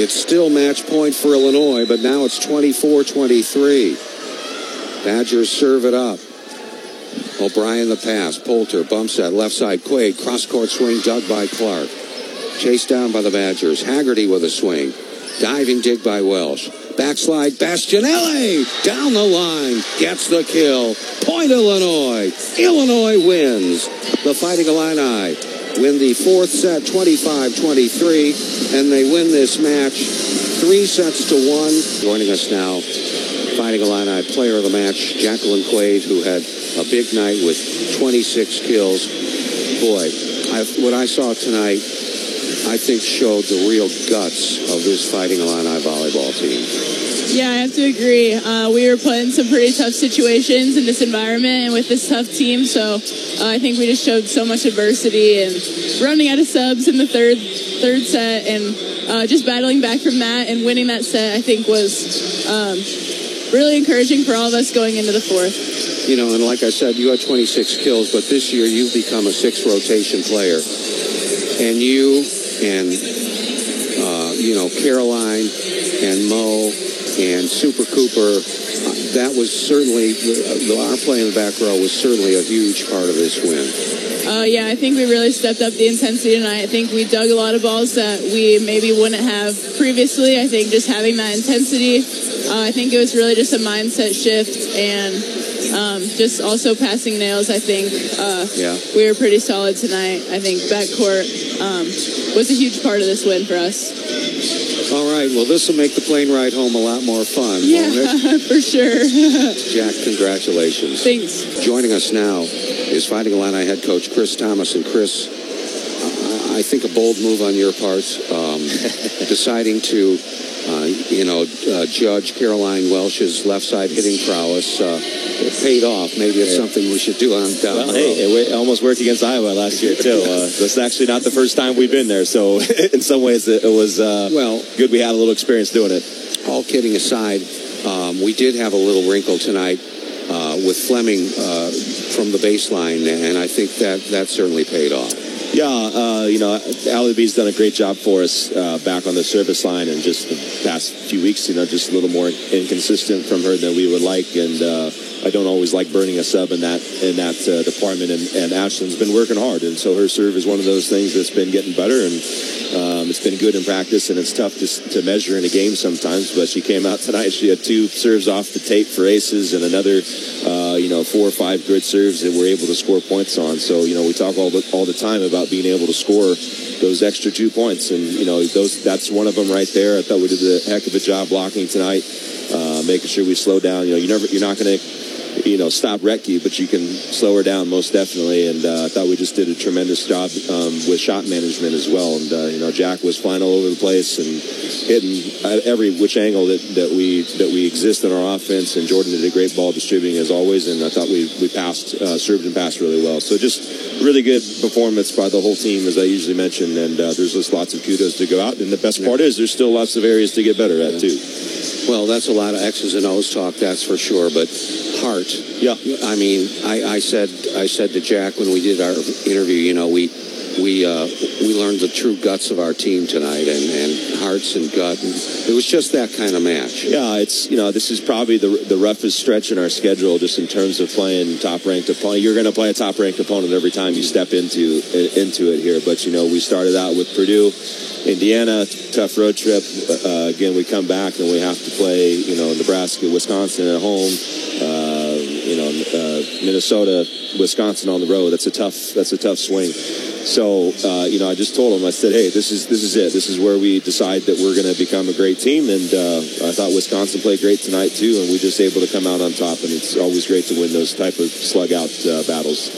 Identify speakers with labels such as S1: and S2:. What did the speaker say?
S1: It's still match point for Illinois, but now it's 24 23. Badgers serve it up. O'Brien the pass. Poulter bumps that left side. Quade cross court swing dug by Clark. Chased down by the Badgers. Haggerty with a swing. Diving dig by Welsh. Backslide Bastianelli down the line. Gets the kill. Point Illinois. Illinois wins. The Fighting Illini win the fourth set 25-23 and they win this match three sets to one. Joining us now, Fighting Illini player of the match, Jacqueline Quade, who had a big night with 26 kills. Boy, I, what I saw tonight, I think showed the real guts of this Fighting Illini volleyball team.
S2: Yeah, I have to agree. Uh, we were put in some pretty tough situations in this environment and with this tough team, so uh, I think we just showed so much adversity and running out of subs in the third third set and uh, just battling back from that and winning that set. I think was um, really encouraging for all of us going into the fourth.
S1: You know, and like I said, you had 26 kills, but this year you've become a six rotation player, and you and uh, you know Caroline and Mo and Super Cooper. That was certainly the, our play in the back row was certainly a huge part of this win.
S2: Uh, yeah, I think we really stepped up the intensity tonight. I think we dug a lot of balls that we maybe wouldn't have previously. I think just having that intensity, uh, I think it was really just a mindset shift and um, just also passing nails. I think uh,
S1: Yeah.
S2: we were pretty solid tonight. I think backcourt um, was a huge part of this win for us.
S1: All right, well, this will make the plane ride home a lot more fun,
S2: Yeah,
S1: won't it?
S2: for sure.
S1: Jack, congratulations.
S2: Thanks.
S1: Joining us now is Fighting Illini head coach Chris Tamas. And Chris, I, think a bold move on your part, um, deciding to, uh, you know, uh, judge Caroline Welsh's left side hitting prowess. Uh, it paid off. Maybe it's
S3: Yeah.
S1: something we should do on down
S3: Well, hey, it, almost worked against Iowa last year too. Uh, that's actually not the first time we've been there, so in some ways it, it was uh,
S1: well
S3: good. We had a little experience doing it.
S1: All kidding aside, um, we did have a little wrinkle tonight uh, with Fleming uh, from the baseline, and I think that that certainly paid off.
S3: Yeah, uh, you know, Allie B's done a great job for us uh, back on the service line, and just the past few weeks, you know, just a little more inconsistent from her than we would like, and uh, I don't always like burning a sub in that in that uh, department. And, and Ashland's been working hard, and so her serve is one of those things that's been getting better, and um, it's been good in practice, and it's tough to, to measure in a game sometimes. But she came out tonight; she had two serves off the tape for aces, and another, uh, you know, four or five good serves that we're able to score points on. So you know, we talk all the all the time about being able to score those extra two points, and you know, those that's one of them right there. I thought we did a heck of a job blocking tonight, uh, making sure we slow down. You know, you never you're not going to you know, stop Rettke, but you can slow her down most definitely. And uh, I thought we just did a tremendous job um, with shot management as well. And uh, you know, Jack was flying all over the place and hitting at every which angle that, that we that we exist in our offense. And Jordan did a great ball distributing as always. And I thought we we passed, uh, served and passed really well. So just really good performance by the whole team, as I usually mention. And uh, there's just lots of kudos to go out. And the best part is there's still lots of areas to get better at too.
S1: Well, that's a lot of X's and O's talk, that's for sure. But
S3: yeah.
S1: I mean, I, I said, I said to Jack when we did our interview, you know, we we uh, we learned the true guts of our team tonight, and, and hearts and gut. And it was just that kind of match.
S3: Yeah, it's you know this is probably the the roughest stretch in our schedule just in terms of playing top ranked opponent. You're going to play a top ranked opponent every time you step into into it here. But you know we started out with Purdue, Indiana, tough road trip. Uh, again, we come back and we have to play you know Nebraska, Wisconsin at home. Uh, Minnesota, Wisconsin on the road. That's a tough that's a tough swing. So uh, you know, I just told him. I said, "Hey, this is this is it. This is where we decide that we're going to become a great team." And uh, I thought Wisconsin played great tonight too, and we just able to come out on top. And it's always great to win those type of slug out uh, battles.